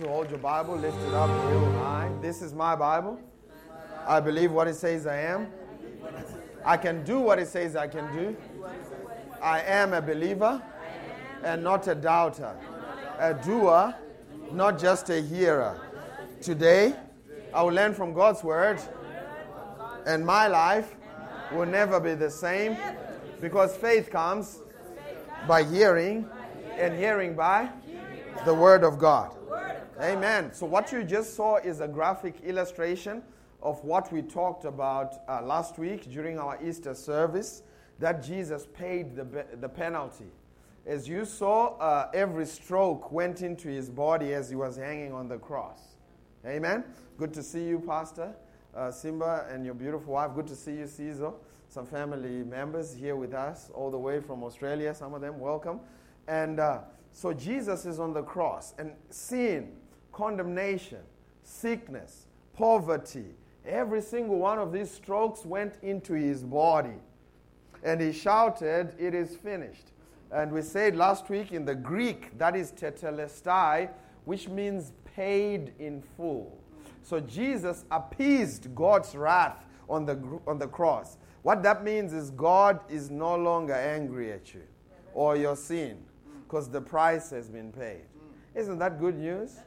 you hold your Bible, lift it up real high. This is my Bible. I believe what it says I am. I can do what it says I can do. I am a believer and not a doubter, a doer, not just a hearer. Today, I will learn from God's word, and my life will never be the same because faith comes by hearing, and hearing by the Word of God. Amen. So, what you just saw is a graphic illustration of what we talked about uh, last week during our Easter service that Jesus paid the, the penalty. As you saw, uh, every stroke went into his body as he was hanging on the cross. Amen. Good to see you, Pastor uh, Simba, and your beautiful wife. Good to see you, Caesar. Some family members here with us, all the way from Australia, some of them. Welcome. And uh, so Jesus is on the cross, and sin, condemnation, sickness, poverty, every single one of these strokes went into his body. And he shouted, It is finished. And we said last week in the Greek, that is tetelestai, which means paid in full. So Jesus appeased God's wrath on the, on the cross. What that means is God is no longer angry at you or your sin because the price has been paid. Isn't that good news?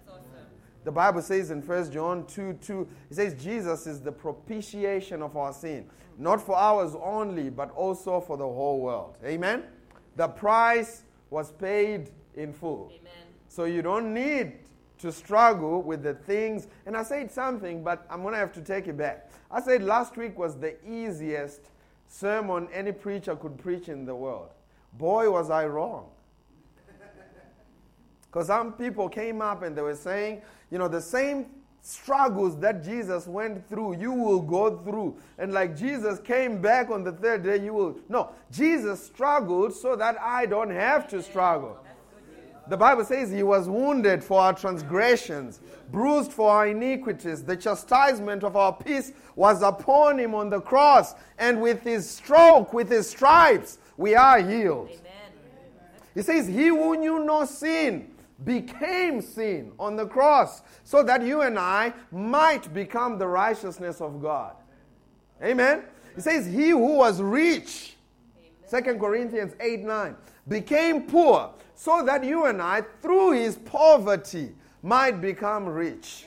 The Bible says in 1 John 2 2, it says Jesus is the propitiation of our sin, not for ours only, but also for the whole world. Amen? The price was paid in full. Amen. So you don't need to struggle with the things. And I said something, but I'm going to have to take it back. I said last week was the easiest sermon any preacher could preach in the world. Boy, was I wrong. Because some people came up and they were saying, you know, the same struggles that Jesus went through, you will go through. And like Jesus came back on the third day, you will. No, Jesus struggled so that I don't have to struggle. The Bible says he was wounded for our transgressions, bruised for our iniquities. The chastisement of our peace was upon him on the cross. And with his stroke, with his stripes, we are healed. Amen. He says, He who knew no sin became sin on the cross so that you and I might become the righteousness of God. Amen. He says, He who was rich, Second Corinthians 8 9, became poor so that you and I, through his poverty, might become rich.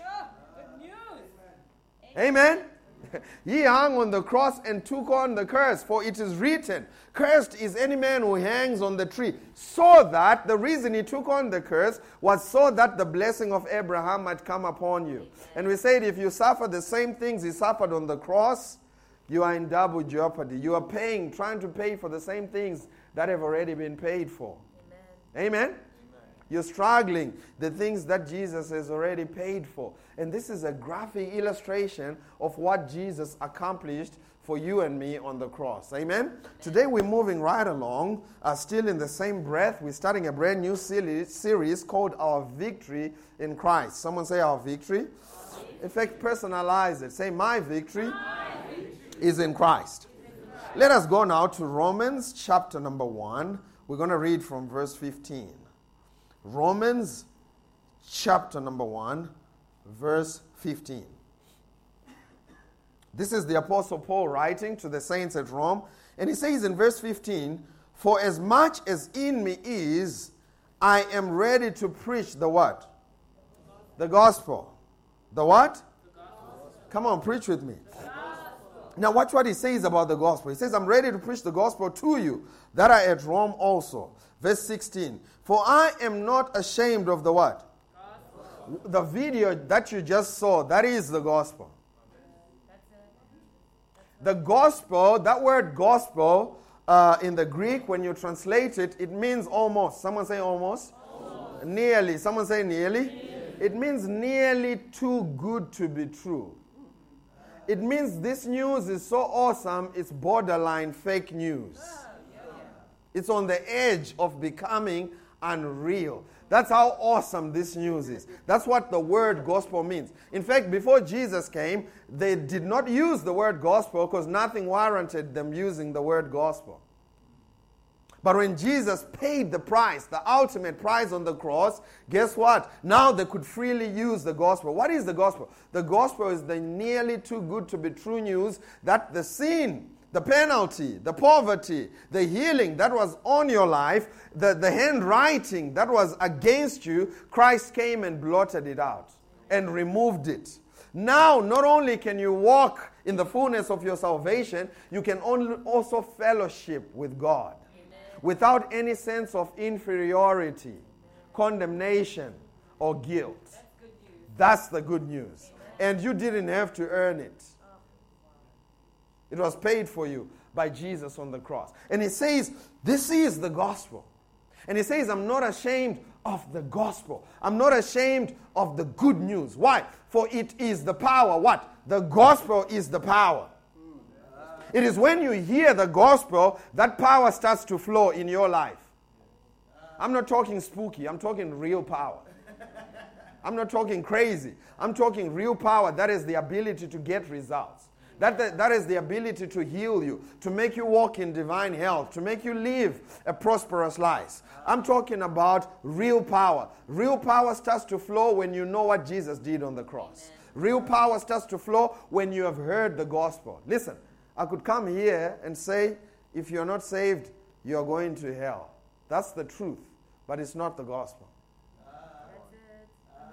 Amen. He hung on the cross and took on the curse, for it is written, Cursed is any man who hangs on the tree. So that the reason he took on the curse was so that the blessing of Abraham might come upon you. And we said, if you suffer the same things he suffered on the cross, you are in double jeopardy. You are paying, trying to pay for the same things that have already been paid for. Amen. Amen? You're struggling the things that Jesus has already paid for. And this is a graphic illustration of what Jesus accomplished for you and me on the cross. Amen? Today we're moving right along, uh, still in the same breath. We're starting a brand new series, called Our Victory in Christ. Someone say, Our Victory. In fact, personalize it. Say, My victory, My victory. is in Christ. Let us go now to Romans chapter number 1. We're going to read from verse 15. Romans chapter number 1, verse 15. This is the Apostle Paul writing to the saints at Rome. And he says in verse 15, For as much as in me is, I am ready to preach the what? The gospel. The what? The Come on, preach with me. Now, watch what he says about the gospel. He says, I'm ready to preach the gospel to you that are at Rome also. Verse 16. For I am not ashamed of the what? Gospel. The video that you just saw, that is the gospel. The gospel, that word gospel uh, in the Greek, when you translate it, it means almost. Someone say almost. almost. Nearly. Someone say nearly. nearly. It means nearly too good to be true. It means this news is so awesome, it's borderline fake news. It's on the edge of becoming unreal. That's how awesome this news is. That's what the word gospel means. In fact, before Jesus came, they did not use the word gospel because nothing warranted them using the word gospel. But when Jesus paid the price, the ultimate price on the cross, guess what? Now they could freely use the gospel. What is the gospel? The gospel is the nearly too good to be true news that the sin, the penalty, the poverty, the healing that was on your life, the, the handwriting that was against you, Christ came and blotted it out and removed it. Now, not only can you walk in the fullness of your salvation, you can also fellowship with God without any sense of inferiority, condemnation, or guilt. That's the good news. And you didn't have to earn it. It was paid for you by Jesus on the cross. And he says, This is the gospel. And he says, I'm not ashamed of the gospel. I'm not ashamed of the good news. Why? For it is the power. What? The gospel is the power. It is when you hear the gospel that power starts to flow in your life. I'm not talking spooky, I'm talking real power. I'm not talking crazy. I'm talking real power. That is the ability to get results. That, that, that is the ability to heal you, to make you walk in divine health, to make you live a prosperous life. I'm talking about real power. Real power starts to flow when you know what Jesus did on the cross. Real power starts to flow when you have heard the gospel. Listen, I could come here and say, if you're not saved, you're going to hell. That's the truth, but it's not the gospel.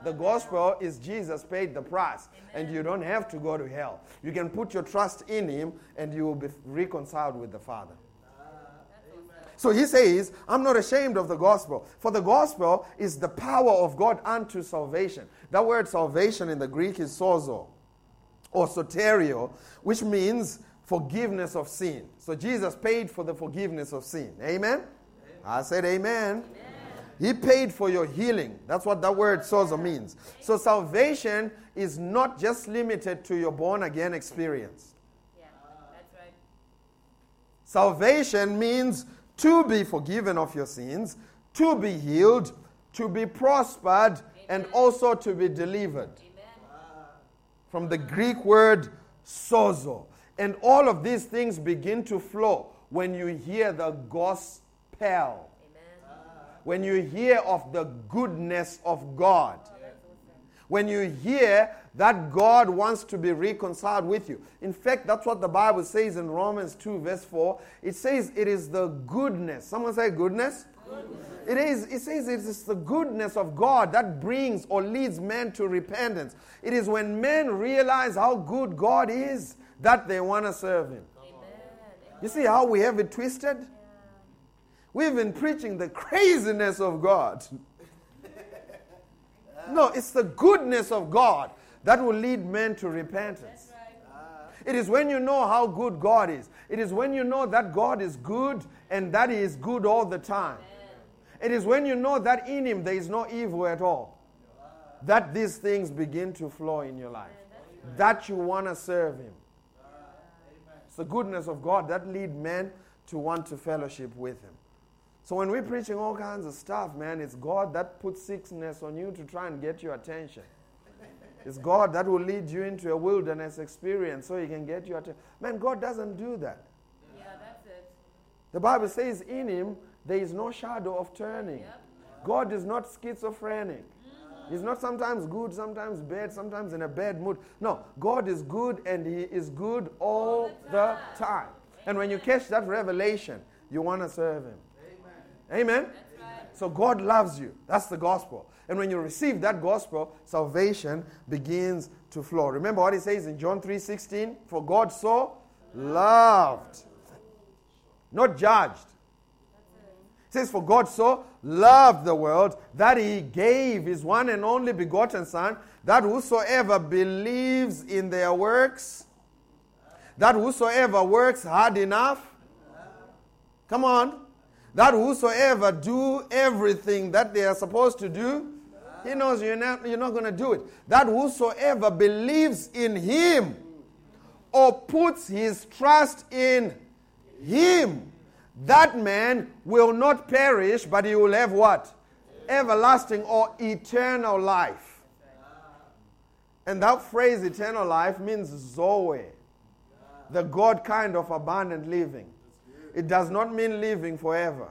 The gospel is Jesus paid the price, Amen. and you don't have to go to hell. You can put your trust in Him, and you will be reconciled with the Father. So he says, I'm not ashamed of the gospel, for the gospel is the power of God unto salvation. That word salvation in the Greek is sozo or soterio, which means forgiveness of sin. So Jesus paid for the forgiveness of sin. Amen? amen. I said amen. amen. He paid for your healing. That's what that word sozo means. So salvation is not just limited to your born again experience. Yeah, that's right. Salvation means to be forgiven of your sins, to be healed, to be prospered, Amen. and also to be delivered. Amen. From the Greek word sozo. And all of these things begin to flow when you hear the gospel. Amen. When you hear of the goodness of God. When you hear that God wants to be reconciled with you. In fact, that's what the Bible says in Romans 2, verse 4. It says it is the goodness. Someone say goodness. goodness. It is, it says it is the goodness of God that brings or leads men to repentance. It is when men realize how good God is that they want to serve Him. You see how we have it twisted? We've been preaching the craziness of God. No, it's the goodness of God that will lead men to repentance. Ah. It is when you know how good God is. It is when you know that God is good and that He is good all the time. It is when you know that in Him there is no evil at all ah. that these things begin to flow in your life. That you want to serve Him. Ah. It's the goodness of God that lead men to want to fellowship with Him. So when we're preaching all kinds of stuff, man, it's God that puts sickness on you to try and get your attention. It's God that will lead you into a wilderness experience so He can get your attention. Man, God doesn't do that. Yeah, that's it. The Bible says in Him there is no shadow of turning. Yep. God is not schizophrenic. He's not sometimes good, sometimes bad, sometimes in a bad mood. No, God is good and He is good all the time. And when you catch that revelation, you want to serve Him. Amen? So God loves you. That's the gospel. And when you receive that gospel, salvation begins to flow. Remember what He says in John 3:16? For God so loved, not judged. It says, For God so loved the world that he gave his one and only begotten Son, that whosoever believes in their works, that whosoever works hard enough, come on, that whosoever do everything that they are supposed to do, he knows you're not, you're not going to do it. That whosoever believes in him or puts his trust in him that man will not perish, but he will have what? Everlasting or eternal life. And that phrase, eternal life, means Zoe, the God kind of abundant living. It does not mean living forever.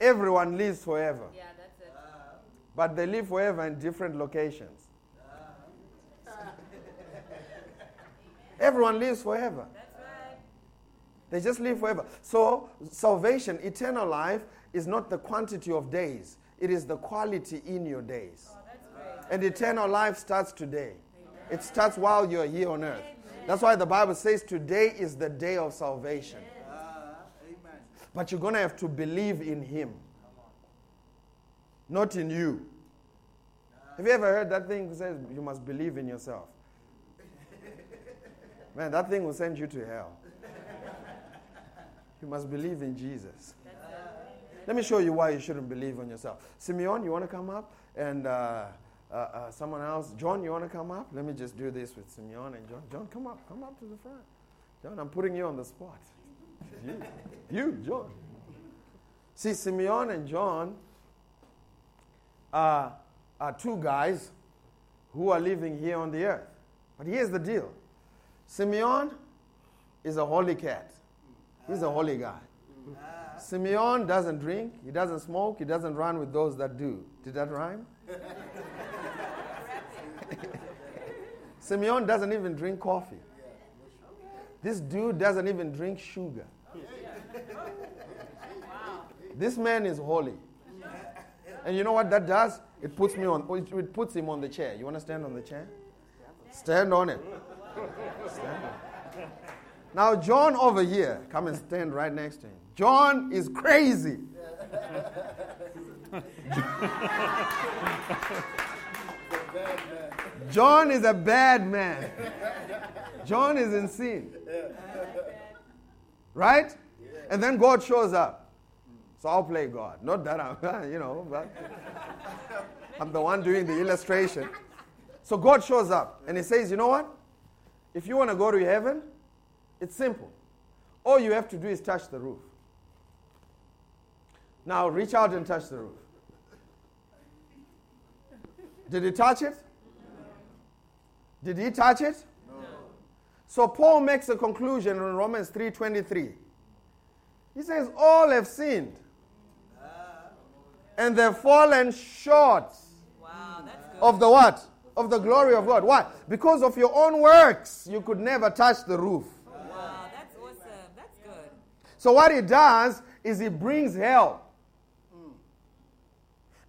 everyone lives forever. Yeah, that's it. But they live forever in different locations. Everyone lives forever. That's right. They just live forever. So, salvation, eternal life, is not the quantity of days, it is the quality in your days. Oh. And eternal life starts today. It starts while you're here on earth. That's why the Bible says today is the day of salvation. But you're going to have to believe in Him, not in you. Have you ever heard that thing that says you must believe in yourself? Man, that thing will send you to hell. You must believe in Jesus. Let me show you why you shouldn't believe in yourself. Simeon, you want to come up? And uh, uh, uh, someone else, John, you want to come up? Let me just do this with Simeon and John. John, come up. Come up to the front. John, I'm putting you on the spot. You, you John. See, Simeon and John are, are two guys who are living here on the earth. But here's the deal Simeon is a holy cat, he's a holy guy. Simeon doesn't drink, he doesn't smoke, he doesn't run with those that do. Did that rhyme? Simeon doesn't even drink coffee. This dude doesn't even drink sugar. This man is holy. And you know what that does? It puts me on it puts him on the chair. You want to stand on the chair? Stand on it. Stand on it. Now John over here, come and stand right next to him. John is crazy. John is a bad man. John is in sin. Right? And then God shows up. So I'll play God. Not that I'm, you know, but I'm the one doing the illustration. So God shows up and he says, You know what? If you want to go to heaven, it's simple. All you have to do is touch the roof. Now reach out and touch the roof. Did he touch it? Did he touch it? So Paul makes a conclusion in Romans 3:23. He says, All have sinned. And they've fallen short Wow, of the what? Of the glory of God. Why? Because of your own works, you could never touch the roof. Wow, that's awesome. That's good. So what he does is he brings hell.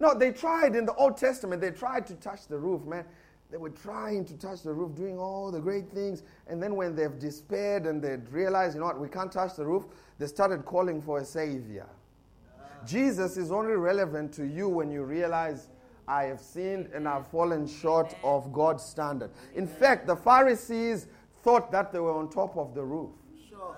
No, they tried in the Old Testament, they tried to touch the roof, man. They were trying to touch the roof, doing all the great things. And then when they've despaired and they'd realized, you know what, we can't touch the roof, they started calling for a savior. Jesus is only relevant to you when you realize I have sinned and I've fallen short of God's standard. In fact, the Pharisees thought that they were on top of the roof. Sure.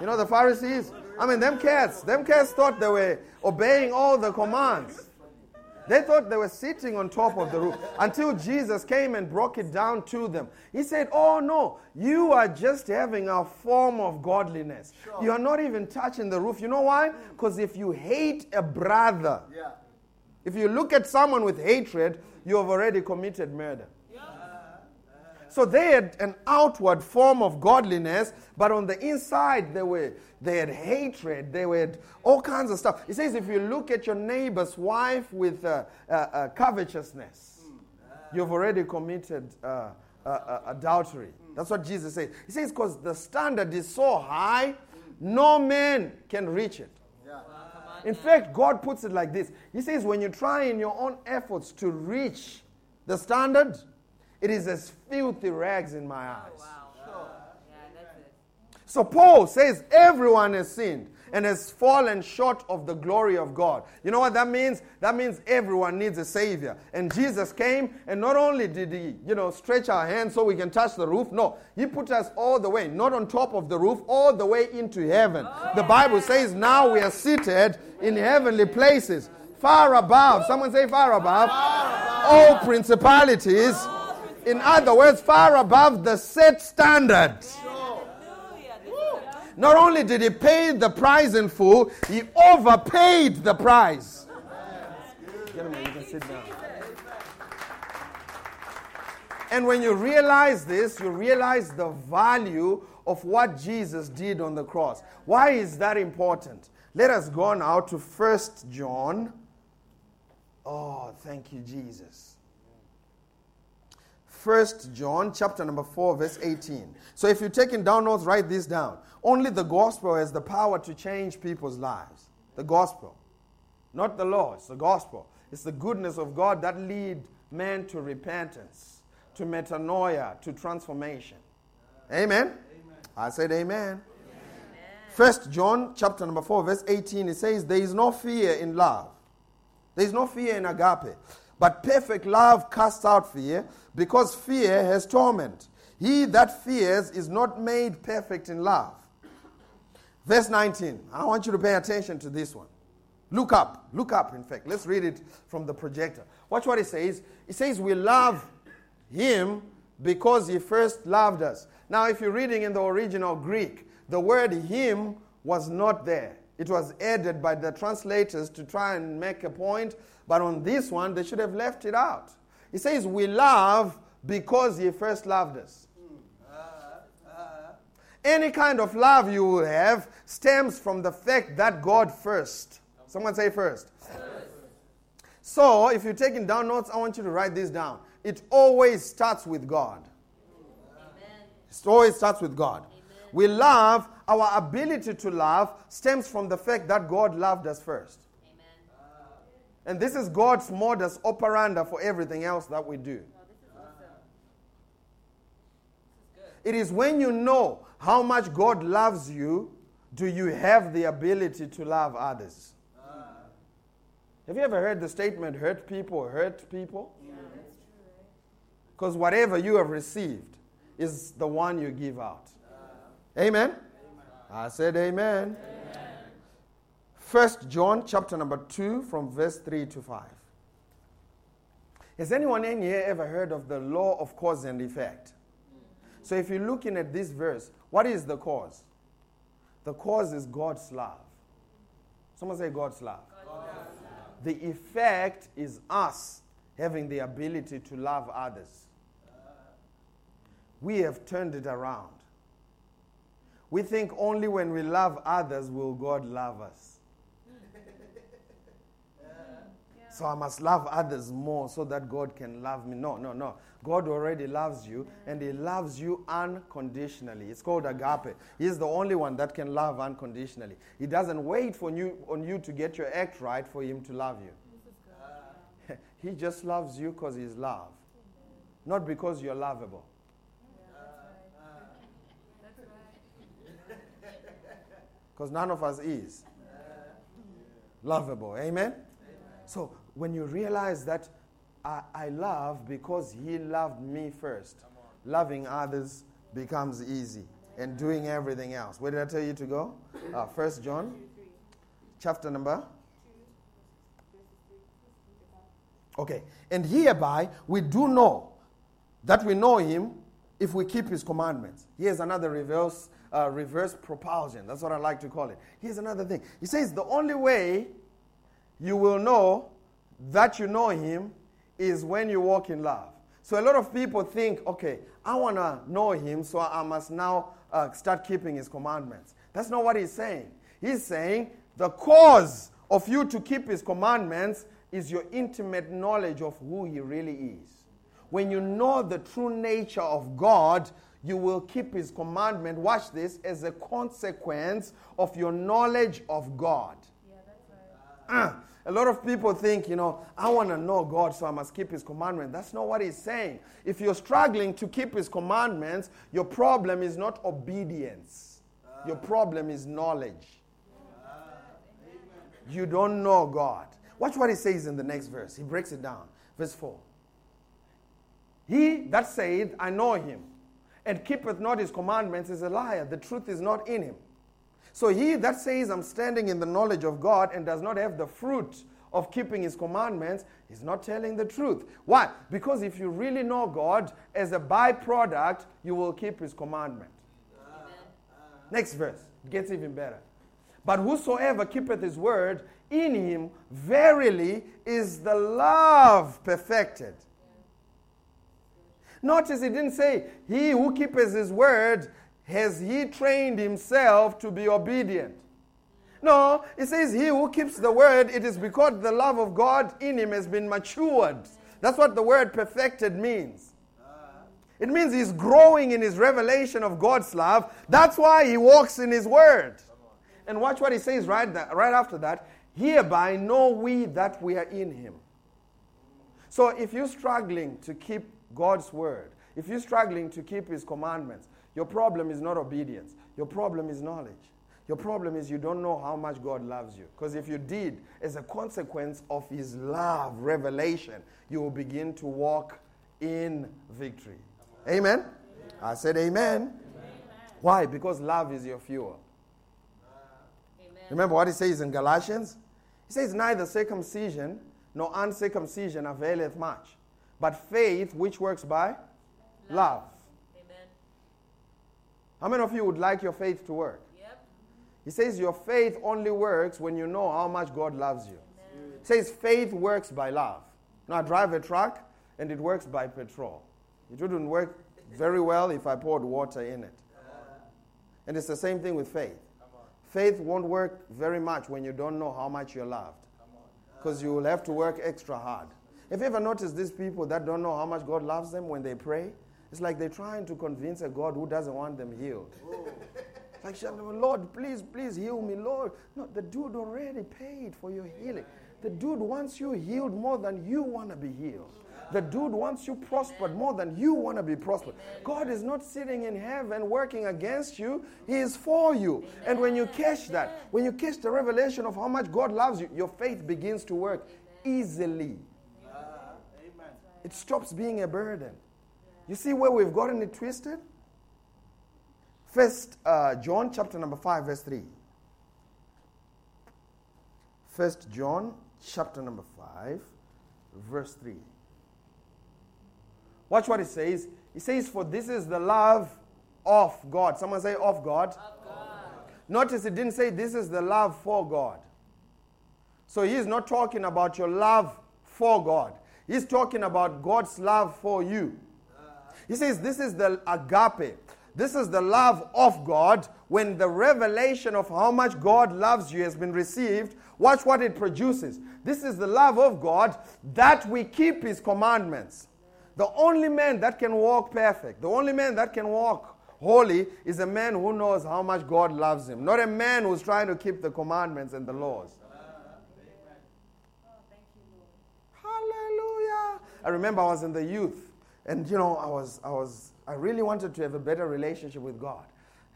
You know the Pharisees? I mean, them cats, them cats thought they were obeying all the commands. They thought they were sitting on top of the roof until Jesus came and broke it down to them. He said, Oh no, you are just having a form of godliness. You are not even touching the roof. You know why? Because if you hate a brother, Yeah. if you look at someone with hatred, you have already committed murder. So they had an outward form of godliness, but on the inside they were they had hatred. They had all kinds of stuff. He says if you look at your neighbor's wife with uh, uh, uh, covetousness, you've already committed uh, uh, uh, adultery. That's what Jesus says. He says because the standard is so high, no man can reach it. In fact, God puts it like this He says, when you try in your own efforts to reach the standard, it is as filthy rags in my oh, eyes. Wow. Yeah, that's it. So Paul says, everyone has sinned and has fallen short of the glory of God. You know what that means? That means everyone needs a savior. And Jesus came and not only did he, you know, stretch our hands so we can touch the roof, no, he put us all the way, not on top of the roof, all the way into heaven. Oh, the Bible says now we are seated in heavenly places, far above. Someone say far above. All principalities. In other words, far above the set standard. Hallelujah. This is Not only did he pay the price in full, he overpaid the price. Gentlemen, you can sit down. And when you realize this, you realize the value of what Jesus did on the cross. Why is that important? Let us go now to First John. Oh, thank you, Jesus. First John chapter number 4, verse 18. So if you're taking down notes, write this down. Only the gospel has the power to change people's lives. The gospel. Not the law, it's the gospel. It's the goodness of God that lead man to repentance, to metanoia, to transformation. Amen. amen. I said amen. First John chapter number 4, verse 18, it says, There is no fear in love. There is no fear in agape. But perfect love casts out fear, because fear has torment. He that fears is not made perfect in love. Verse 19. I want you to pay attention to this one. Look up. Look up, in fact. Let's read it from the projector. Watch what it says. It says, We love him because he first loved us. Now, if you're reading in the original Greek, the word him was not there. It was added by the translators to try and make a point, but on this one, they should have left it out. It says, We love because he first loved us. Any kind of love you will have stems from the fact that God first. Someone say first. first. So, if you're taking down notes, I want you to write this down. It always starts with God. Amen. It always starts with God. We love, our ability to love stems from the fact that God loved us first. And this is God's modus operandi for everything else that we do. Oh, it is when you know how much God loves you, do you have the ability to love others? Ah. Have you ever heard the statement, hurt people, hurt people? Because whatever you have received is the one you give out. Ah. Amen? amen. I said amen. amen. First John chapter number 2 from verse 3 to 5. Has anyone in here ever heard of the law of cause and effect? So if you're looking at this verse, what is the cause? The cause is God's love. Someone say God's love. God's love. The effect is us having the ability to love others. We have turned it around. We think only when we love others will God love us. So I must love others more so that God can love me. No, no, no. God already loves you and He loves you unconditionally. It's called agape. He's the only one that can love unconditionally. He doesn't wait for you, on you to get your act right for Him to love you. he just loves you because He's love, not because you're lovable. Because none of us is lovable. Amen? So when you realize that I, I love because He loved me first, loving others becomes easy and doing everything else. Where did I tell you to go? Uh, First John, chapter number. Okay, and hereby we do know that we know Him if we keep His commandments. Here's another reverse uh, reverse propulsion. That's what I like to call it. Here's another thing. He says the only way you will know that you know Him is when you walk in love. So a lot of people think, okay, I want to know Him, so I must now uh, start keeping His commandments. That's not what He's saying. He's saying the cause of you to keep His commandments is your intimate knowledge of who He really is. When you know the true nature of God, you will keep his commandment, watch this, as a consequence of your knowledge of God. Yeah, that's right. Uh, a lot of people think, you know, I want to know God, so I must keep his commandment. That's not what he's saying. If you're struggling to keep his commandments, your problem is not obedience, your problem is knowledge. You don't know God. Watch what he says in the next verse. He breaks it down. Verse 4. He that saith, I know him and keepeth not his commandments is a liar. The truth is not in him. So he that says, I'm standing in the knowledge of God and does not have the fruit of keeping his commandments is not telling the truth. Why? Because if you really know God, as a byproduct, you will keep his commandment. Amen. Next verse gets even better. But whosoever keepeth his word, in him verily is the love perfected. Notice he didn't say, He who keeps his word, has he trained himself to be obedient? No, it says, He who keeps the word, it is because the love of God in him has been matured. That's what the word perfected means. It means he's growing in his revelation of God's love. That's why he walks in his word. And watch what he says right, that, right after that. Hereby know we that we are in him. So if you're struggling to keep God's word, if you're struggling to keep his commandments, your problem is not obedience. Your problem is knowledge. Your problem is you don't know how much God loves you. Because if you did, as a consequence of his love, revelation, you will begin to walk in victory. Amen? I said amen. amen. Why? Because love is your fuel. Amen. Remember what he says in Galatians? He says, Neither circumcision nor uncircumcision availeth much, but faith which works by love. love. How many of you would like your faith to work? Yep. He says, Your faith only works when you know how much God loves you. He says, Faith works by love. Now, I drive a truck and it works by petrol. It wouldn't work very well if I poured water in it. And it's the same thing with faith. Faith won't work very much when you don't know how much you're loved. Because you will have to work extra hard. Have you ever noticed these people that don't know how much God loves them when they pray? It's like they're trying to convince a God who doesn't want them healed. like, Lord, please, please heal me, Lord. No, the dude already paid for your healing. The dude wants you healed more than you want to be healed. The dude wants you prospered more than you want to be prospered. God is not sitting in heaven working against you, He is for you. And when you catch that, when you catch the revelation of how much God loves you, your faith begins to work easily. Ah, it stops being a burden. You see where we've gotten it twisted? First uh, John chapter number 5, verse 3. First John chapter number 5, verse 3. Watch what it says. It says, For this is the love of God. Someone say, Of God. Of God. Notice it didn't say, This is the love for God. So he's not talking about your love for God. He's talking about God's love for you. He says, This is the agape. This is the love of God. When the revelation of how much God loves you has been received, watch what it produces. This is the love of God that we keep His commandments. The only man that can walk perfect, the only man that can walk holy is a man who knows how much God loves him, not a man who's trying to keep the commandments and the laws. Hallelujah. I remember I was in the youth, and you know, I was, I was, I really wanted to have a better relationship with God.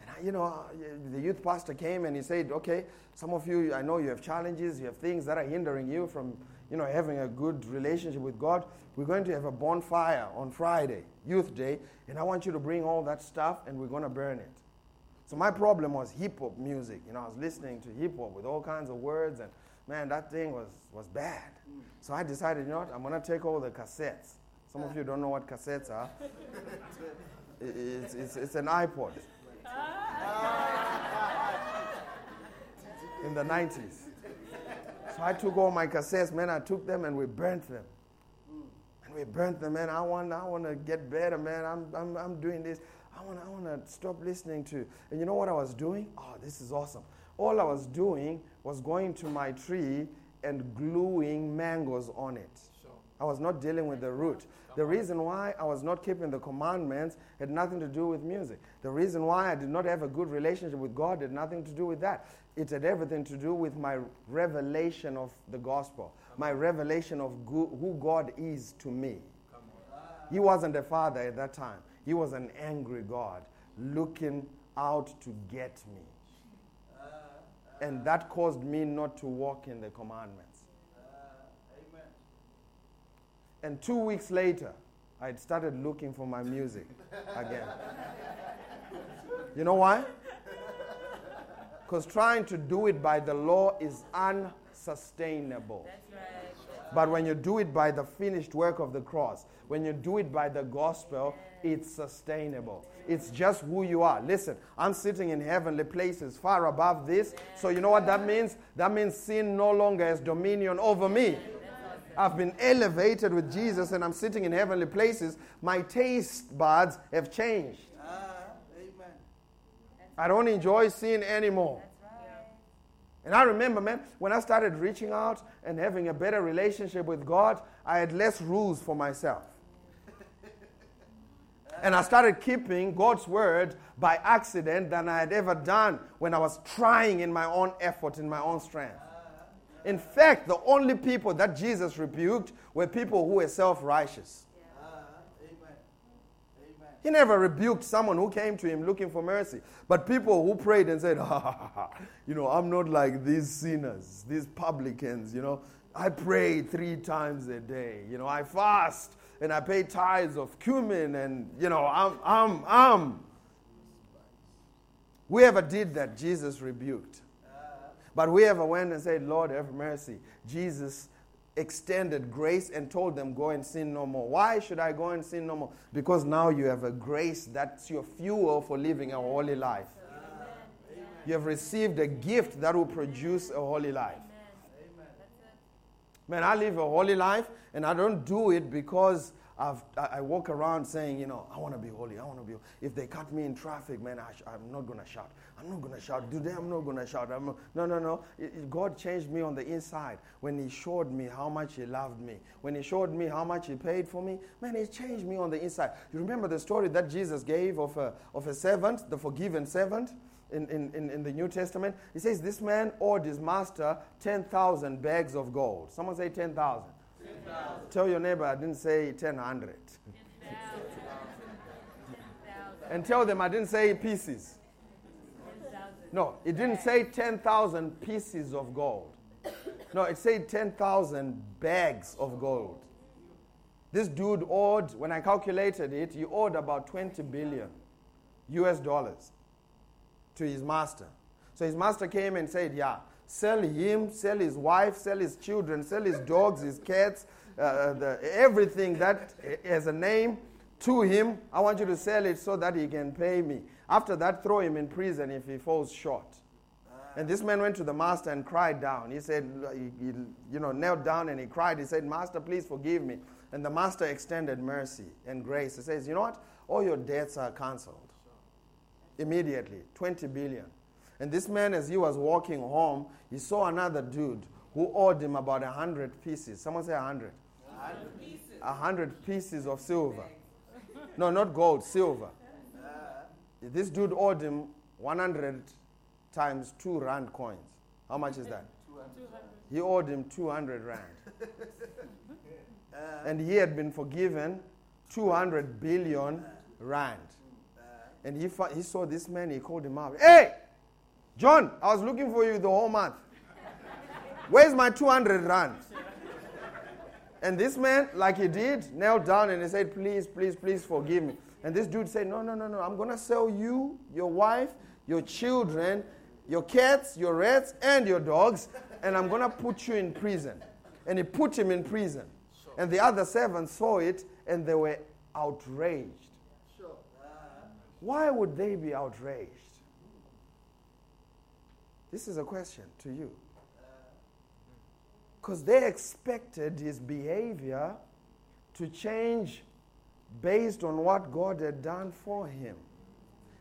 And I, you know, the youth pastor came and he said, "Okay, some of you, I know you have challenges, you have things that are hindering you from, you know, having a good relationship with God. We're going to have a bonfire on Friday, Youth Day, and I want you to bring all that stuff and we're going to burn it. So my problem was hip hop music. You know, I was listening to hip hop with all kinds of words, and man, that thing was, was bad. So I decided, you know what, I'm going to take all the cassettes. Some of you don't know what cassettes are. It's, it's, it's an iPod. Ah. In the 90s. So I took all my cassettes, man, I took them and we burnt them mm. And we burnt them, man. I want, I want to get better, man. I'm, I'm, I'm doing this. I want, I want to stop listening to. And you know what I was doing? Oh, this is awesome. All I was doing was going to my tree and gluing mangoes on it. I was not dealing with the root. The reason why I was not keeping the commandments had nothing to do with music. The reason why I did not have a good relationship with God had nothing to do with that. It had everything to do with my revelation of the gospel my revelation of who God is to me. He wasn't a father at that time, he was an angry God looking out to get me. And that caused me not to walk in the commandments. And two weeks later, I had started looking for my music again. You know why? Because trying to do it by the law is unsustainable. But when you do it by the finished work of the cross, when you do it by the gospel, it's sustainable. It's just who you are. Listen, I'm sitting in heavenly places far above this. So, you know what that means? That means sin no longer has dominion over me. I've been elevated with Jesus and I'm sitting in heavenly places. My taste buds have changed. Ah, I don't enjoy sin anymore. And I remember, man, when I started reaching out and having a better relationship with God, I had less rules for myself. and I started keeping God's word by accident than I had ever done when I was trying in my own effort, in my own strength. In fact, the only people that Jesus rebuked were people who were self righteous. He never rebuked someone who came to him looking for mercy. But people who prayed and said, ha, ha, ha, you know, I'm not like these sinners, these publicans, you know. I pray three times a day. You know, I fast and I pay tithes of cumin and, you know, I'm, I'm, I'm. Whoever did that, Jesus rebuked. But whoever went and said, Lord, have mercy, Jesus extended grace and told them, Go and sin no more. Why should I go and sin no more? Because now you have a grace that's your fuel for living a holy life. Amen. You have received a gift that will produce a holy life. Amen. Man, I live a holy life and I don't do it because I've, I walk around saying, you know, I want to be holy. I want to be. If they cut me in traffic, man, I am not going to shout. I'm not going to shout. They? I'm not going to shout. I'm not, no, no, no. It, it, God changed me on the inside when He showed me how much He loved me. When He showed me how much He paid for me, man, He changed me on the inside. You remember the story that Jesus gave of a, of a servant, the forgiven servant? In, in, in, the New Testament, he says this man owed his master 10,000 bags of gold. Someone say 10,000. Tell your neighbor I didn't say 10,000. and tell them I didn't say pieces. No, it didn't say 10,000 pieces of gold. No, it said 10,000 bags of gold. This dude owed, when I calculated it, he owed about 20 billion US dollars to his master. So his master came and said, Yeah, sell him, sell his wife, sell his children, sell his dogs, his cats, uh, the, everything that has a name to him. I want you to sell it so that he can pay me. After that, throw him in prison if he falls short. And this man went to the master and cried down. He said, he, he, you know, knelt down and he cried. He said, Master, please forgive me. And the master extended mercy and grace. He says, You know what? All your debts are cancelled. Immediately, 20 billion. And this man, as he was walking home, he saw another dude who owed him about a hundred pieces. Someone say a hundred. A hundred pieces of silver. No, not gold, silver. This dude owed him 100 times two rand coins. How much is that? He owed him 200 rand. and he had been forgiven 200 billion rand. And he, he saw this man, he called him out. Hey! John, I was looking for you the whole month. Where's my 200 rand? And this man, like he did, knelt down and he said, Please, please, please forgive me. And this dude said, No, no, no, no. I'm going to sell you, your wife, your children, your cats, your rats, and your dogs, and I'm going to put you in prison. And he put him in prison. And the other servants saw it and they were outraged. Why would they be outraged? This is a question to you. Because they expected his behavior to change based on what God had done for him.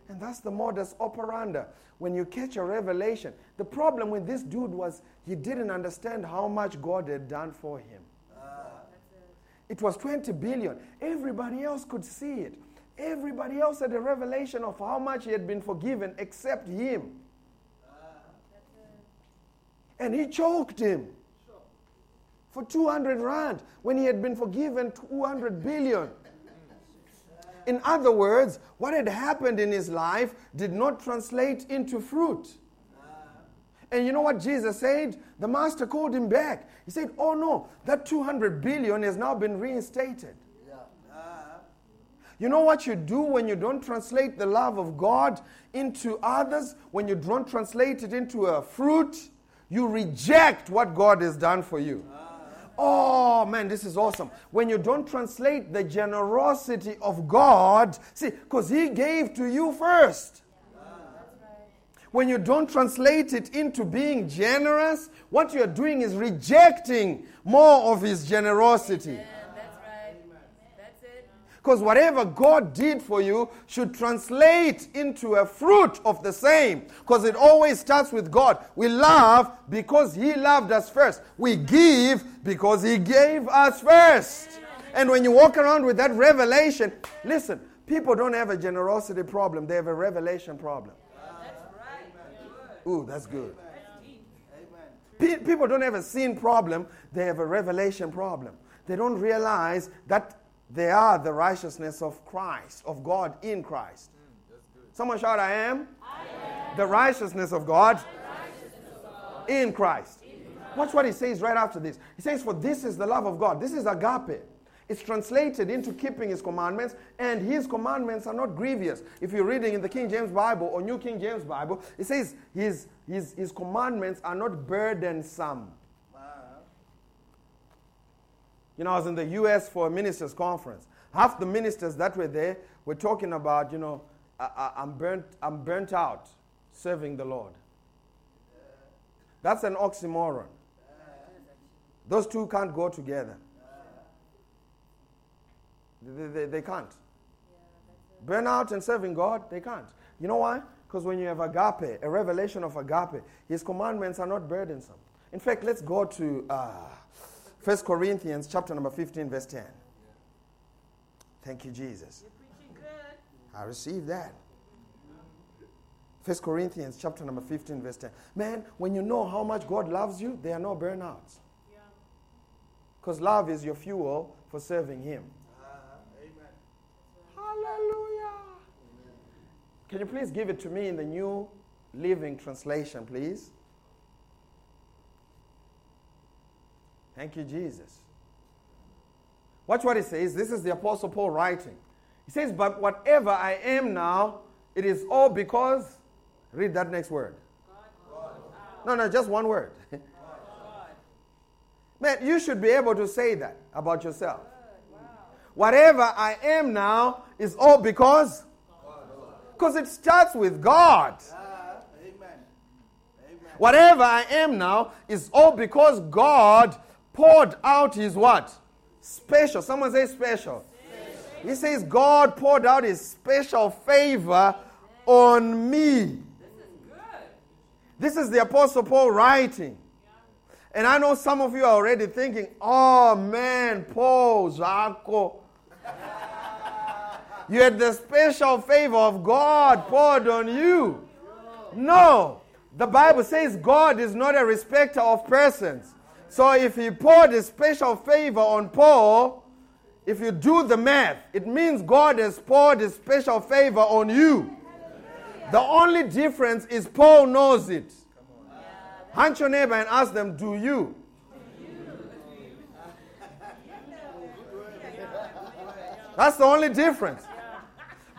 And that's the modus operandi. When you catch a revelation, the problem with this dude was he didn't understand how much God had done for him. It was 20 billion. Everybody else could see it. Everybody else had a revelation of how much he had been forgiven except him. And he choked him for 200 rand when he had been forgiven 200 billion. In other words, what had happened in his life did not translate into fruit. And you know what Jesus said? The master called him back. He said, Oh no, that 200 billion has now been reinstated. You know what you do when you don't translate the love of God into others, when you don't translate it into a fruit? You reject what God has done for you. Oh man, this is awesome. When you don't translate the generosity of God, see, because He gave to you first. When you don't translate it into being generous, what you're doing is rejecting more of His generosity. Because whatever God did for you should translate into a fruit of the same. Because it always starts with God. We love because He loved us first. We give because He gave us first. And when you walk around with that revelation, listen, people don't have a generosity problem, they have a revelation problem. Ooh, that's good. People don't have a sin problem, they have a revelation problem. They don't realize that they are the righteousness of Christ, of God in Christ. Mm, Someone shout, I am. I am. The righteousness of God, righteousness of God. In, Christ. in Christ. Watch what he says right after this. He says, For this is the love of God. This is agape. It's translated into keeping his commandments, and his commandments are not grievous. If you're reading in the King James Bible or New King James Bible, it says his, his, his commandments are not burdensome. You know, I was in the US for a ministers' conference. Half the ministers that were there were talking about, you know, I, am burnt, I'm burnt out serving the Lord. That's an oxymoron. Those two can't go together. They, they, they can't. Burnout and serving God, they can't. You know why? Because when you have agape, a revelation of agape, his commandments are not burdensome. In fact, let's go to uh, 1 Corinthians chapter number 15, verse 10. Thank you, Jesus. I received that. 1 Corinthians chapter number 15, verse 10. Man, when you know how much God loves you, there are no burnouts. Because yeah. love is your fuel for serving Him. Uh, Hallelujah. Amen. Can you please give it to me in the New Living Translation, please? Thank you, Jesus. Watch what he says. This is the Apostle Paul writing. He says, But whatever I am now, it is all because. Read that next word. God. No, no, just one word. Man, you should be able to say that about yourself. Wow. Whatever I am now is all because. Because it starts with God. Uh, amen. Amen. Whatever I am now is all because God poured out his what? Special. Someone say special. special. He says God poured out his special favor on me. This is good. this is the Apostle Paul writing. And I know some of you are already thinking, oh man, Paul, Jaco. you had the special favor of God poured on you. No. The Bible says God is not a respecter of persons. So if he poured a special favor on Paul, if you do the math, it means God has poured a special favor on you. The only difference is Paul knows it. Hunt your neighbor and ask them, Do you? That's the only difference.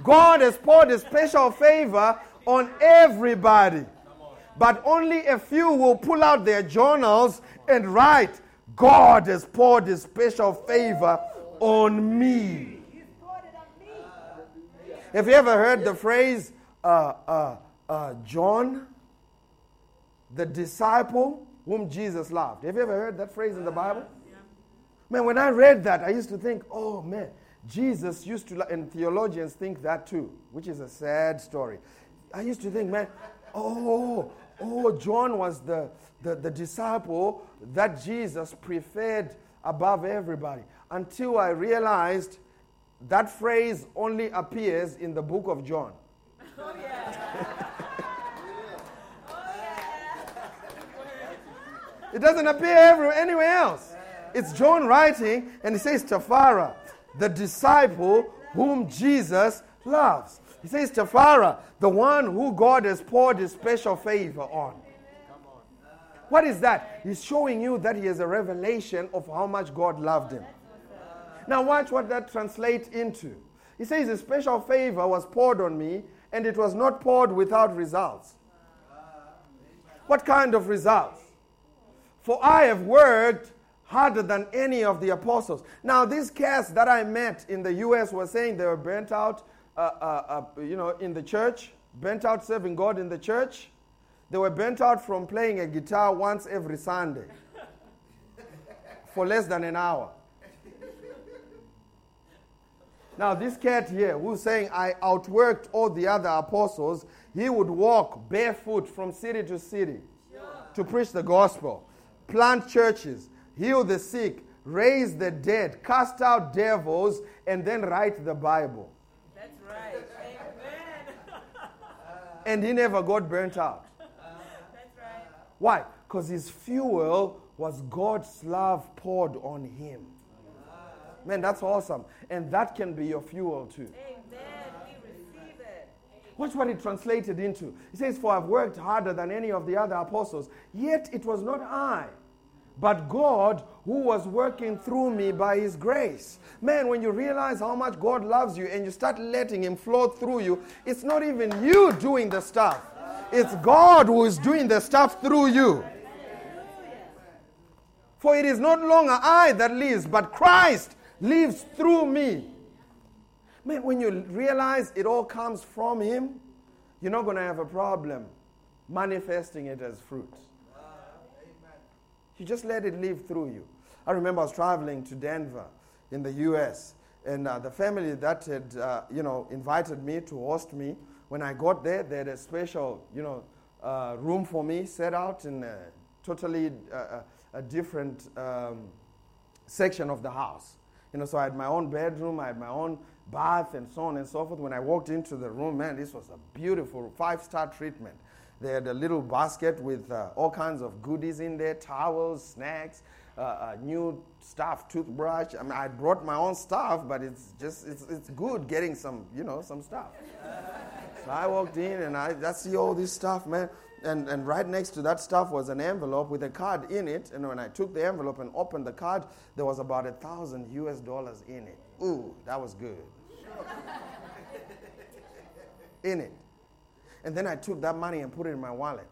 God has poured a special favor on everybody. But only a few will pull out their journals and write, God has poured his special favor on me. Have you ever heard the phrase, uh, uh, uh, John, the disciple whom Jesus loved? Have you ever heard that phrase in the Bible? Man, when I read that, I used to think, oh man, Jesus used to, and theologians think that too, which is a sad story. I used to think, man, oh, oh, John was the, the, the disciple that Jesus preferred above everybody until I realized that phrase only appears in the book of John. Oh, yeah. oh, yeah. it doesn't appear everywhere, anywhere else. It's John writing, and he says, Tafara, the disciple whom Jesus loves. He says, Tafara, the one who God has poured his special favor on. What is that? He's showing you that he has a revelation of how much God loved him. Now, watch what that translates into. He says, A special favor was poured on me, and it was not poured without results. What kind of results? For I have worked harder than any of the apostles. Now, these cats that I met in the U.S. were saying they were burnt out, uh, uh, uh, you know, in the church, burnt out serving God in the church. They were burnt out from playing a guitar once every Sunday for less than an hour. Now, this cat here who's saying, I outworked all the other apostles, he would walk barefoot from city to city to preach the gospel, plant churches, heal the sick, raise the dead, cast out devils, and then write the Bible. That's right. Amen. And he never got burnt out. That's right. Why? Because his fuel was God's love poured on him. Man, that's awesome. And that can be your fuel too. Amen. We receive it. Watch what it translated into. He says, For I've worked harder than any of the other apostles, yet it was not I, but God who was working through me by his grace. Man, when you realize how much God loves you and you start letting him flow through you, it's not even you doing the stuff, it's God who is doing the stuff through you. For it is not longer I that lives, but Christ lives through me. Man, when you realize it all comes from Him, you're not going to have a problem manifesting it as fruit. You just let it live through you. I remember I was traveling to Denver in the U.S., and uh, the family that had, uh, you know, invited me to host me, when I got there, they had a special, you know, uh, room for me set out in a totally uh, a different um, section of the house. You know, so I had my own bedroom, I had my own bath, and so on and so forth. When I walked into the room, man, this was a beautiful five-star treatment. They had a little basket with uh, all kinds of goodies in there, towels, snacks, uh, uh, new stuff, toothbrush. I mean, I brought my own stuff, but it's just, it's, it's good getting some, you know, some stuff. so I walked in and I, I see all this stuff, man. And, and right next to that stuff was an envelope with a card in it. And when I took the envelope and opened the card, there was about a thousand US dollars in it. Ooh, that was good. in it. And then I took that money and put it in my wallet.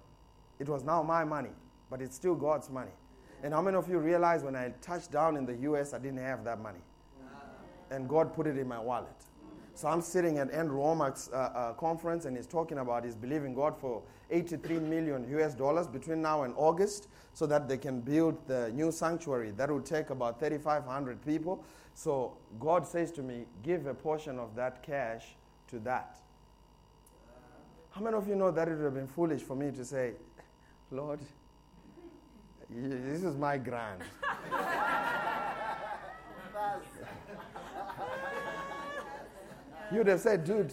It was now my money, but it's still God's money. And how many of you realize when I touched down in the US, I didn't have that money? And God put it in my wallet. So I'm sitting at Andrew Wommack's uh, uh, conference, and he's talking about he's believing God for 83 million US dollars between now and August so that they can build the new sanctuary. That will take about 3,500 people. So God says to me, give a portion of that cash to that. How many of you know that it would have been foolish for me to say, Lord, this is my grant. You'd have said, dude,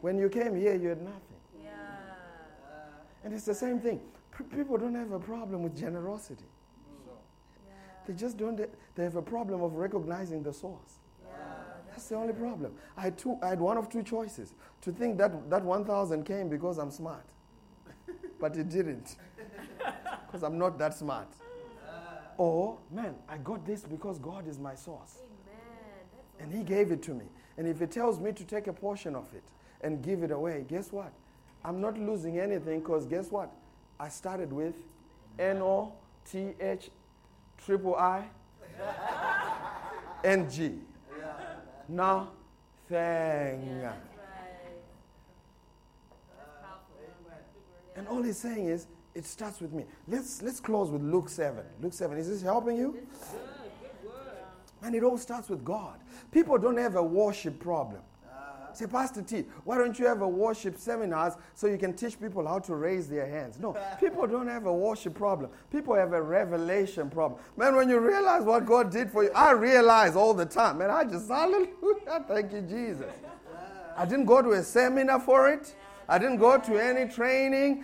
when you came here, you had nothing. Yeah. And it's the same thing. P- people don't have a problem with generosity. Yeah. They just don't, they have a problem of recognizing the source. That's the only problem. I had, two, I had one of two choices to think that that 1,000 came because I'm smart. but it didn't. Because I'm not that smart. Or, man, I got this because God is my source. Amen. And He gave it to me. And if He tells me to take a portion of it and give it away, guess what? I'm not losing anything because guess what? I started with N O T H triple I N G. Nothing. right. That's. And all he's saying is, it starts with me. Let's, let's close with Luke 7. Luke 7. Is this helping you? And it all starts with God. People don't have a worship problem. Say, Pastor T, why don't you have a worship seminars so you can teach people how to raise their hands? No, people don't have a worship problem. People have a revelation problem. Man, when you realize what God did for you, I realize all the time. Man, I just, hallelujah, thank you, Jesus. I didn't go to a seminar for it. I didn't go to any training.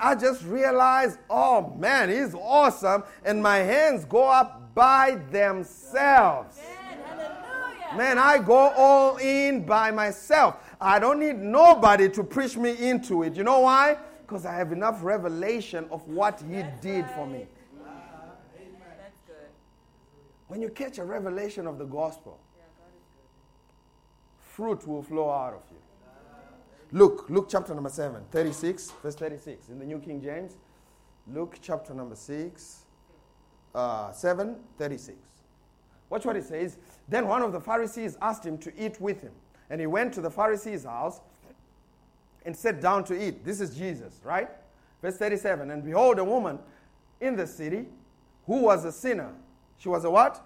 I just realized, oh man, he's awesome. And my hands go up by themselves. Man, I go all in by myself. I don't need nobody to push me into it. You know why? Because I have enough revelation of what He did for me. That's good. When you catch a revelation of the gospel, Yeah, God is good. fruit will flow out of you. Luke, Luke chapter number 7, 36, verse 36, in the New King James. Luke chapter number 6, uh, 7, 36. Watch what it says. Then one of the Pharisees asked him to eat with him. And he went to the Pharisee's house and sat down to eat. This is Jesus, right? Verse 37. And behold, a woman in the city who was a sinner. She was a what?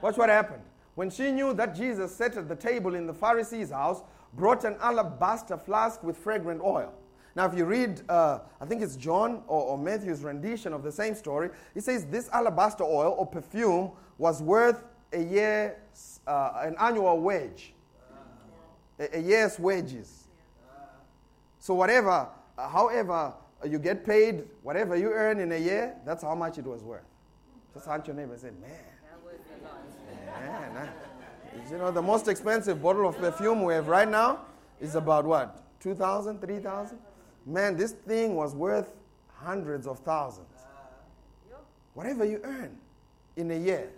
Watch what happened. when she knew that Jesus sat at the table in the Pharisee's house, brought an alabaster flask with fragrant oil. Now, if you read, uh, I think it's John or, or, Matthew's rendition of the same story, he says this alabaster oil or perfume was worth a year's, uh, an annual wage, a, a, year's wages. So, whatever, uh, however you get paid, whatever you earn in a year, that's how much it was worth. Just hunt your neighbor and say, man. Man, you know, the most expensive bottle of perfume we have right now is about what? 2,000, 3,000? Man, this thing was worth hundreds of thousands. Whatever you earn in a year,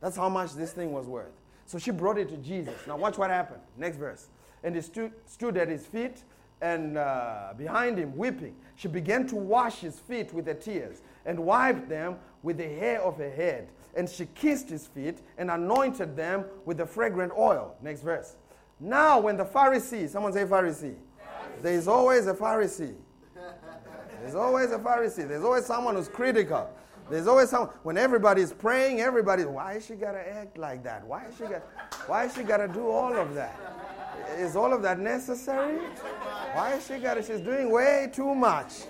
that's how much this thing was worth. So she brought it to Jesus. Now, watch what happened. Next verse. And he stu- stood at his feet and uh, behind him, weeping. She began to wash his feet with her tears and wiped them with the hair of her head. And she kissed his feet and anointed them with the fragrant oil. Next verse. Now, when the Pharisee, someone say Pharisee, there is always a Pharisee. There's always a Pharisee. There's always someone who's critical. There's always someone when everybody's praying, everybody, why is she gotta act like that? Why is she got why she gotta do all of that? Is all of that necessary? Why is she gotta she's doing way too much?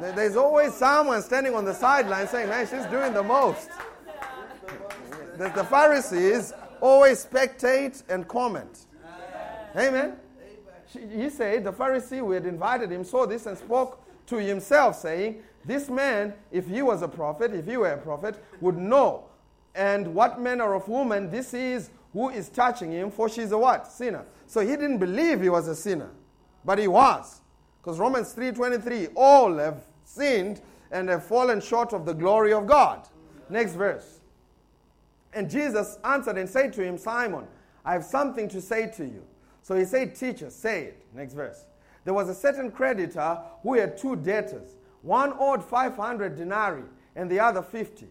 There's always someone standing on the sideline saying, Man, she's doing the most. The, the Pharisees always spectate and comment. Amen. He said, the Pharisee who had invited him saw this and spoke to himself, saying, This man, if he was a prophet, if he were a prophet, would know. And what manner of woman this is who is touching him, for she's a what? Sinner. So he didn't believe he was a sinner, but he was. Because Romans 3:23, all have sinned and have fallen short of the glory of God. Next verse. And Jesus answered and said to him, Simon, I have something to say to you. So he said, Teacher, say it. Next verse. There was a certain creditor who had two debtors. One owed 500 denarii and the other 50.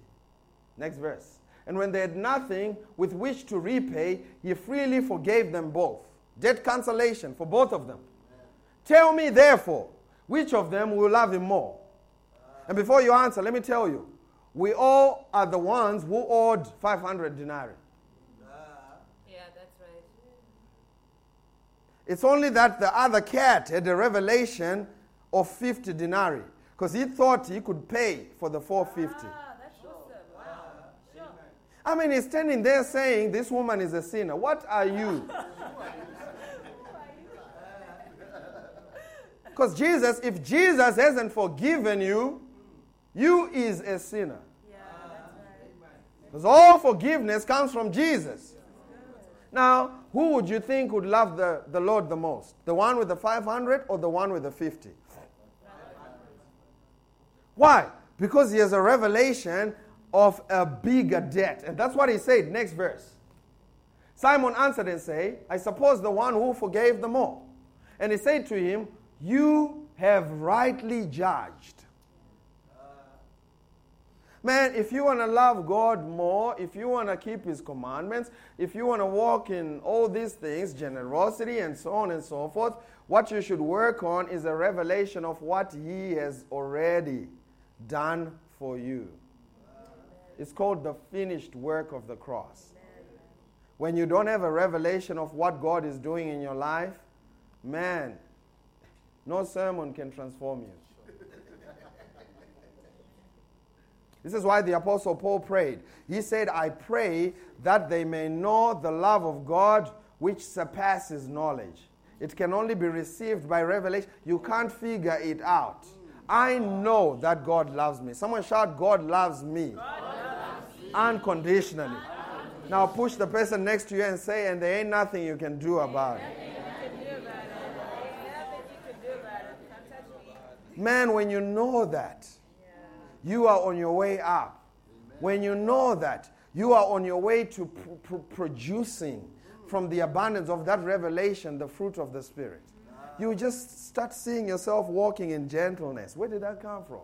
Next verse. And when they had nothing with which to repay, he freely forgave them both. Debt cancellation for both of them. Tell me, therefore, which of them will love him more? And before you answer, let me tell you, we all are the ones who owed 500 denarii. Yeah, that's right. It's only that the other cat had a revelation of 50 denarii because he thought he could pay for the 450. Ah, that's awesome. Wow. Sure. I mean, he's standing there saying, This woman is a sinner. What are you? Because Jesus, if Jesus hasn't forgiven you, you is a sinner. Yeah, right. Because all forgiveness comes from Jesus. Now, who would you think would love the, the Lord the most? The one with the 500 or the one with the 50? Why? Because he has a revelation of a bigger debt. And that's what he said. Next verse. Simon answered and said, I suppose the one who forgave the more. And he said to him, You have rightly judged. Man, if you want to love God more, if you want to keep His commandments, if you want to walk in all these things, generosity and so on and so forth, what you should work on is a revelation of what He has already done for you. It's called the finished work of the cross. When you don't have a revelation of what God is doing in your life, man, no sermon can transform you. This is why the Apostle Paul prayed. He said, I pray that they may know the love of God which surpasses knowledge. It can only be received by revelation. You can't figure it out. I know that God loves me. Someone shout, God loves me. God loves Unconditionally. Now push the person next to you and say, and there ain't nothing you can do about it. Man, when you know that, you are on your way up. When you know that, you are on your way to pr- pr- producing from the abundance of that revelation the fruit of the Spirit. You just start seeing yourself walking in gentleness. Where did that come from?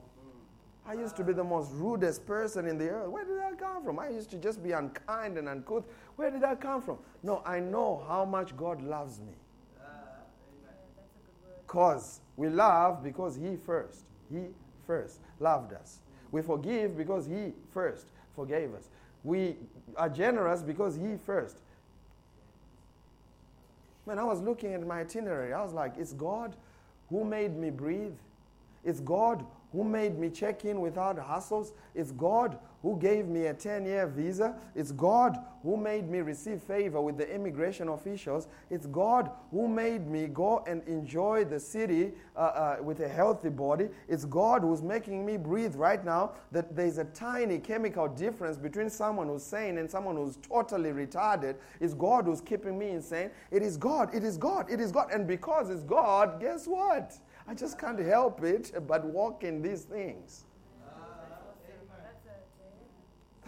I used to be the most rudest person in the earth. Where did that come from? I used to just be unkind and uncouth. Where did that come from? No, I know how much God loves me. Because we love because He first. He first loved us. We forgive because He first forgave us. We are generous because He first. When I was looking at my itinerary, I was like, it's God who made me breathe. It's God who made me check in without hassles. It's God who gave me a 10 year visa. It's God who made me receive favor with the immigration officials. It's God who made me go and enjoy the city uh, uh, with a healthy body. It's God who's making me breathe right now. That there's a tiny chemical difference between someone who's sane and someone who's totally retarded. It's God who's keeping me insane. It is God. It is God. It is God. And because it's God, guess what? I just can't help it but walk in these things.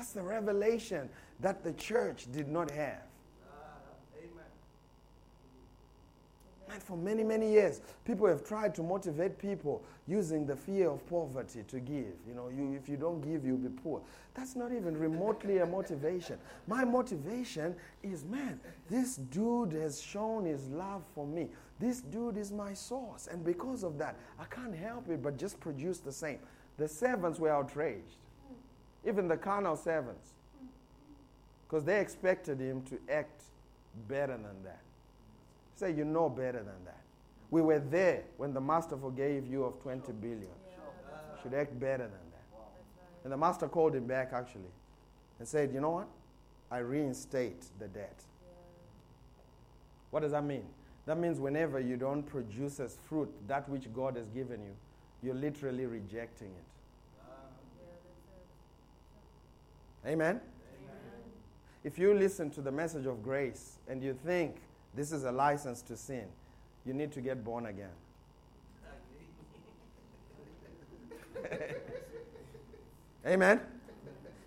That's the revelation that the church did not have. And for many, many years, people have tried to motivate people using the fear of poverty to give. You know, you, if you don't give, you'll be poor. That's not even remotely a motivation. My motivation is man, this dude has shown his love for me. This dude is my source. And because of that, I can't help it but just produce the same. The servants were outraged, even the carnal servants, because they expected him to act better than that. Say, you know better than that. We were there when the master forgave you of 20 billion. You should act better than that. And the master called him back actually and said, You know what? I reinstate the debt. What does that mean? That means whenever you don't produce as fruit that which God has given you, you're literally rejecting it. Amen? Amen? If you listen to the message of grace and you think this is a license to sin, you need to get born again. Amen?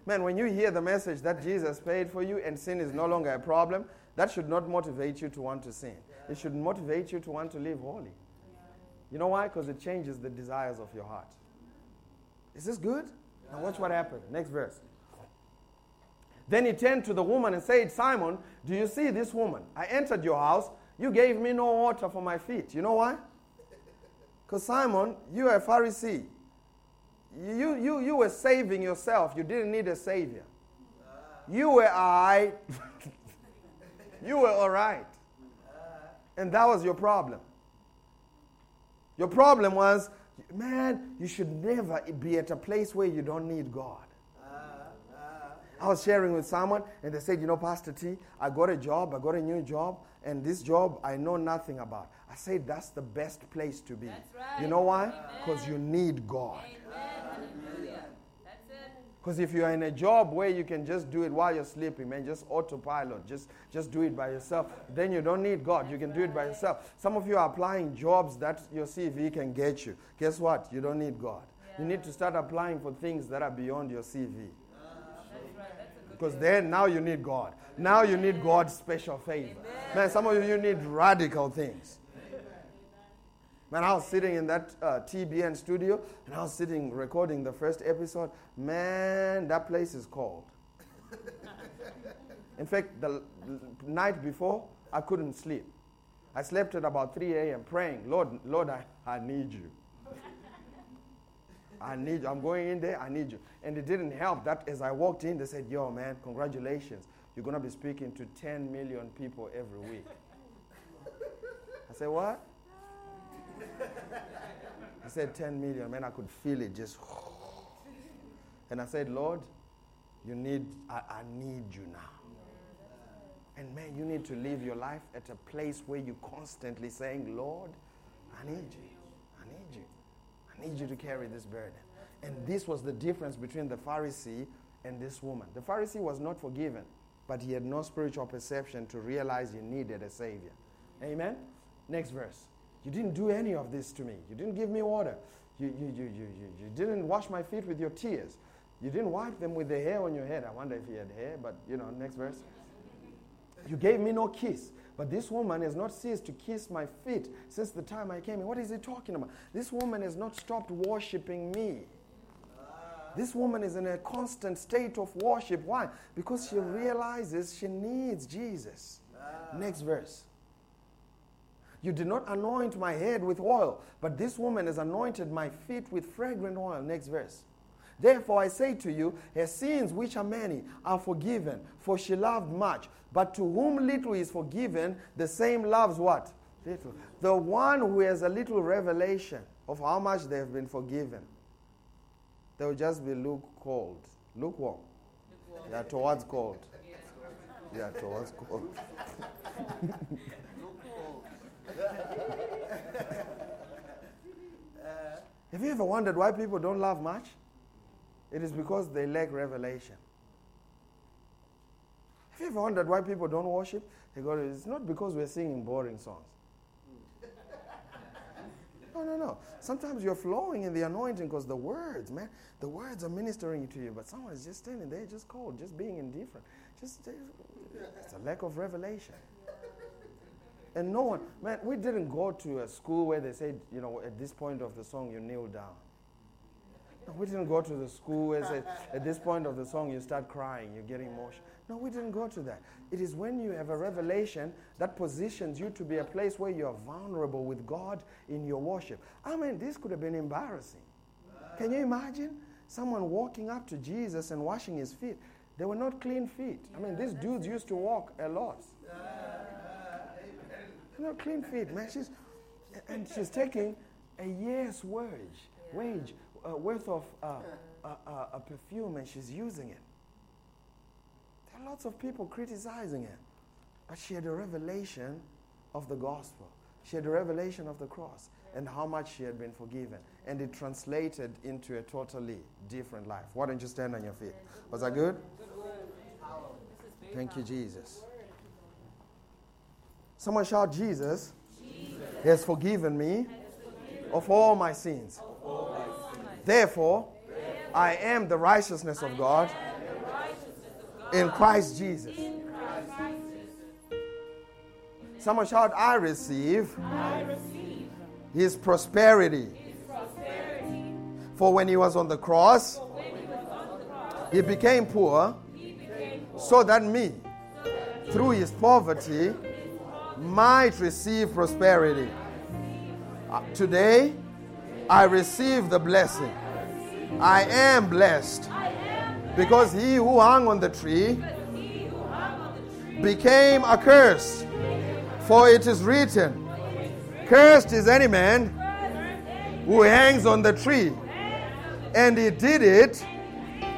Man, when you hear the message that Jesus paid for you and sin is no longer a problem, that should not motivate you to want to sin. It should motivate you to want to live holy. You know why? Because it changes the desires of your heart. Is this good? Now, watch what happened. Next verse. Then he turned to the woman and said, Simon, do you see this woman? I entered your house. You gave me no water for my feet. You know why? Because Simon, you are a Pharisee. You, you, you were saving yourself. You didn't need a savior. You were I. you were all right. And that was your problem. Your problem was, man, you should never be at a place where you don't need God. I was sharing with someone, and they said, You know, Pastor T, I got a job, I got a new job, and this job I know nothing about. I said, That's the best place to be. Right. You know why? Because you need God. Because if you're in a job where you can just do it while you're sleeping, man, just autopilot, just, just do it by yourself, then you don't need God. You can do it by yourself. Some of you are applying jobs that your CV can get you. Guess what? You don't need God. Yeah. You need to start applying for things that are beyond your CV. Because then now you need God. Now you need God's special favor. Man, some of you, you need radical things. Man, I was sitting in that uh, TBN studio and I was sitting recording the first episode. Man, that place is cold. in fact, the night before, I couldn't sleep. I slept at about 3 a.m. praying, Lord, Lord, I, I need you. I need you. I'm going in there, I need you. And it didn't help that as I walked in, they said, Yo, man, congratulations. You're going to be speaking to 10 million people every week. I said, What? I said 10 million, man, I could feel it just. And I said, Lord, you need, I, I need you now. And man, you need to live your life at a place where you're constantly saying, Lord. I need you. I need you to carry this burden. And this was the difference between the Pharisee and this woman. The Pharisee was not forgiven, but he had no spiritual perception to realize he needed a Savior. Amen? Next verse. You didn't do any of this to me. You didn't give me water. You, you, you, you, you, you didn't wash my feet with your tears. You didn't wipe them with the hair on your head. I wonder if he had hair, but you know, next verse. You gave me no kiss. But this woman has not ceased to kiss my feet since the time I came. What is he talking about? This woman has not stopped worshiping me. This woman is in a constant state of worship. Why? Because she realizes she needs Jesus. Next verse. You did not anoint my head with oil, but this woman has anointed my feet with fragrant oil. Next verse. Therefore I say to you, her sins, which are many, are forgiven, for she loved much. But to whom little is forgiven, the same loves what? Little. The one who has a little revelation of how much they have been forgiven, they will just be lukewarm. Lukewarm. Yeah, towards cold. Yeah, towards cold. Have you ever wondered why people don't love much? It is because they lack revelation. Have you ever wondered why people don't worship? They go, it's not because we're singing boring songs. No, no, no. Sometimes you're flowing in the anointing because the words, man, the words are ministering to you, but someone is just standing there, just cold, just being indifferent. Just, it's a lack of revelation. And no one, man, we didn't go to a school where they said, you know, at this point of the song, you kneel down. No, we didn't go to the school where at this point of the song, you start crying, you get emotional. No, we didn't go to that. It is when you have a revelation that positions you to be a place where you are vulnerable with God in your worship. I mean, this could have been embarrassing. Can you imagine someone walking up to Jesus and washing his feet? They were not clean feet. I mean, these dudes used to walk a lot. They're not clean feet, man. She's, and she's taking a year's wage, wage uh, worth of uh, a perfume and she's using it. There are lots of people criticizing her. But she had a revelation of the gospel. She had a revelation of the cross and how much she had been forgiven. And it translated into a totally different life. Why don't you stand on your feet? Was that good? Thank you, Jesus. Someone shout, Jesus, Jesus. has forgiven me of all my sins. Therefore, I am the righteousness of God in Christ Jesus. Someone shout, I receive, his, prosperity. For when he was on the cross, he, became poor, so that me, through his poverty, might receive prosperity. Uh, today, I receive the blessing. I am blessed because he who hung on the tree became a curse. For it is written, Cursed is any man who hangs on the tree. And he did it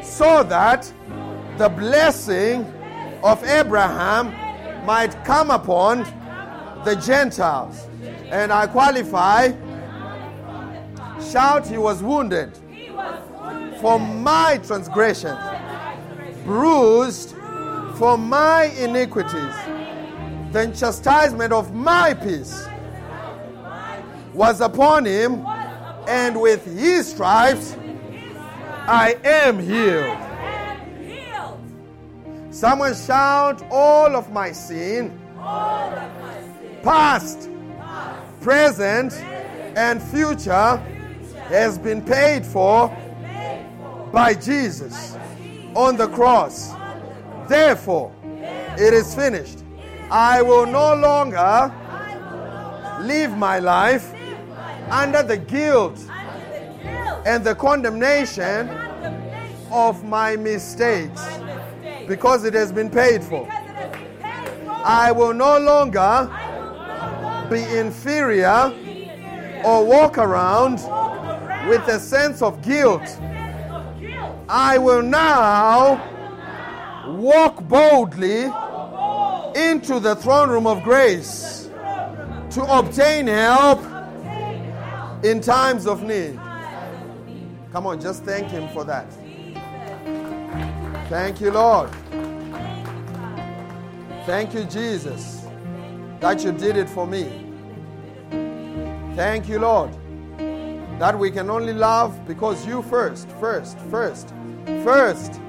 so that the blessing of Abraham might come upon the Gentiles. And I qualify shout, He was wounded for my transgressions, bruised for my iniquities. The chastisement of my peace was upon him, and with his stripes I am healed. Someone shout, All of my sin, past, present, and future has been paid for by Jesus on the cross. Therefore, it is finished. I will no longer live my life under the guilt and the condemnation of my mistakes because it has been paid for. I will no longer be inferior or walk around with a sense of guilt. I will now walk boldly into the throne room of grace to obtain help in times of need. Come on, just thank Him for that. Thank you, Lord. Thank you, Jesus, that you did it for me. Thank you, Lord, that we can only love because you first, first, first, first,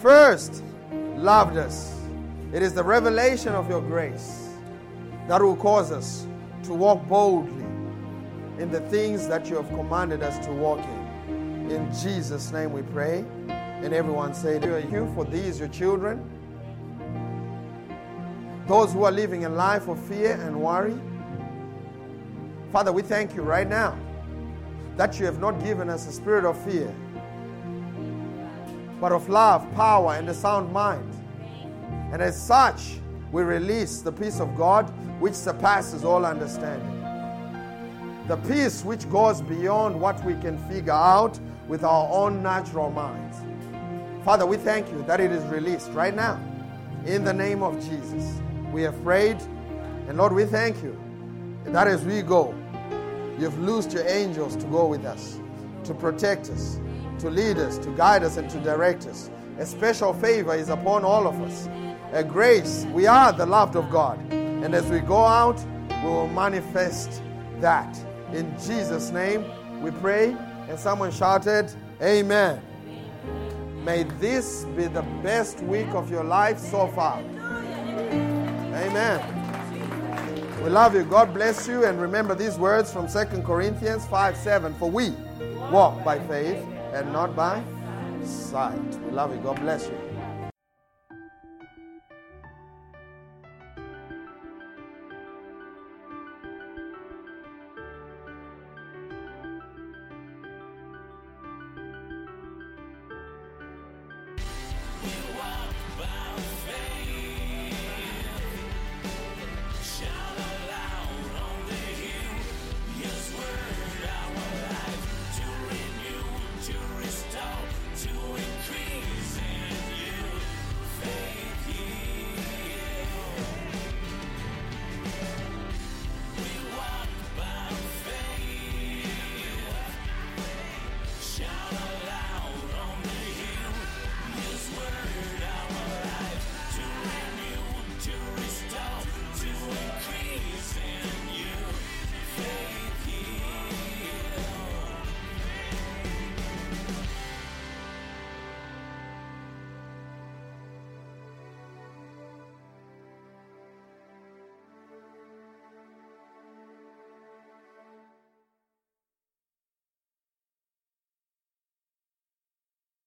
first loved us. It is the revelation of your grace that will cause us to walk boldly in the things that you have commanded us to walk in. In Jesus' name we pray. And everyone say, You for these, your children, those who are living a life of fear and worry. Father, we thank you right now that you have not given us a spirit of fear, but of love, power, and a sound mind. And as such, we release the peace of God which surpasses all understanding. The peace which goes beyond what we can figure out with our own natural minds. Father, we thank you that it is released right now. In the name of Jesus. We have prayed. And Lord, we thank you that as we go, you've loosed your angels to go with us, to protect us, to lead us, to guide us, and to direct us. A special favor is upon all of us. A grace. We are the loved of God. And as we go out, we will manifest that. In Jesus' name, we pray. And someone shouted, Amen. May this be the best week of your life so far. Amen. We love you. God bless you. And remember these words from 2 Corinthians 5 7. For we walk by faith and not by sight. We love you. God bless you.